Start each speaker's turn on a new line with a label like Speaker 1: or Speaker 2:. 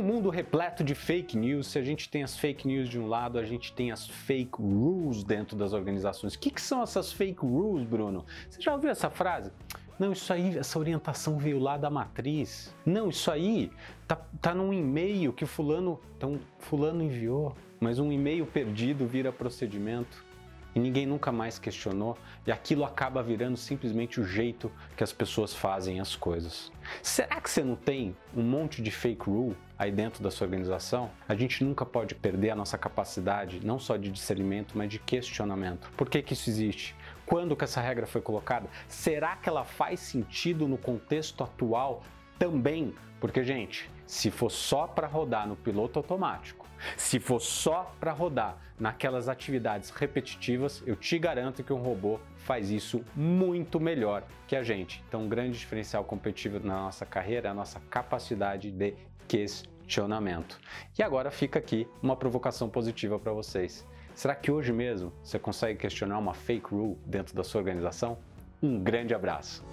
Speaker 1: mundo repleto de fake news, se a gente tem as fake news de um lado, a gente tem as fake rules dentro das organizações. O que, que são essas fake rules, Bruno? Você já ouviu essa frase? Não, isso aí, essa orientação veio lá da matriz. Não, isso aí tá, tá num e-mail que fulano, então, fulano enviou, mas um e-mail perdido vira procedimento e ninguém nunca mais questionou, e aquilo acaba virando simplesmente o jeito que as pessoas fazem as coisas. Será que você não tem um monte de fake rule aí dentro da sua organização? A gente nunca pode perder a nossa capacidade, não só de discernimento, mas de questionamento. Por que, que isso existe? Quando que essa regra foi colocada? Será que ela faz sentido no contexto atual também? Porque, gente, se for só para rodar no piloto automático, se for só para rodar naquelas atividades repetitivas, eu te garanto que um robô faz isso muito melhor que a gente. Então, um grande diferencial competitivo na nossa carreira é a nossa capacidade de questionamento. E agora fica aqui uma provocação positiva para vocês. Será que hoje mesmo você consegue questionar uma fake rule dentro da sua organização? Um grande abraço!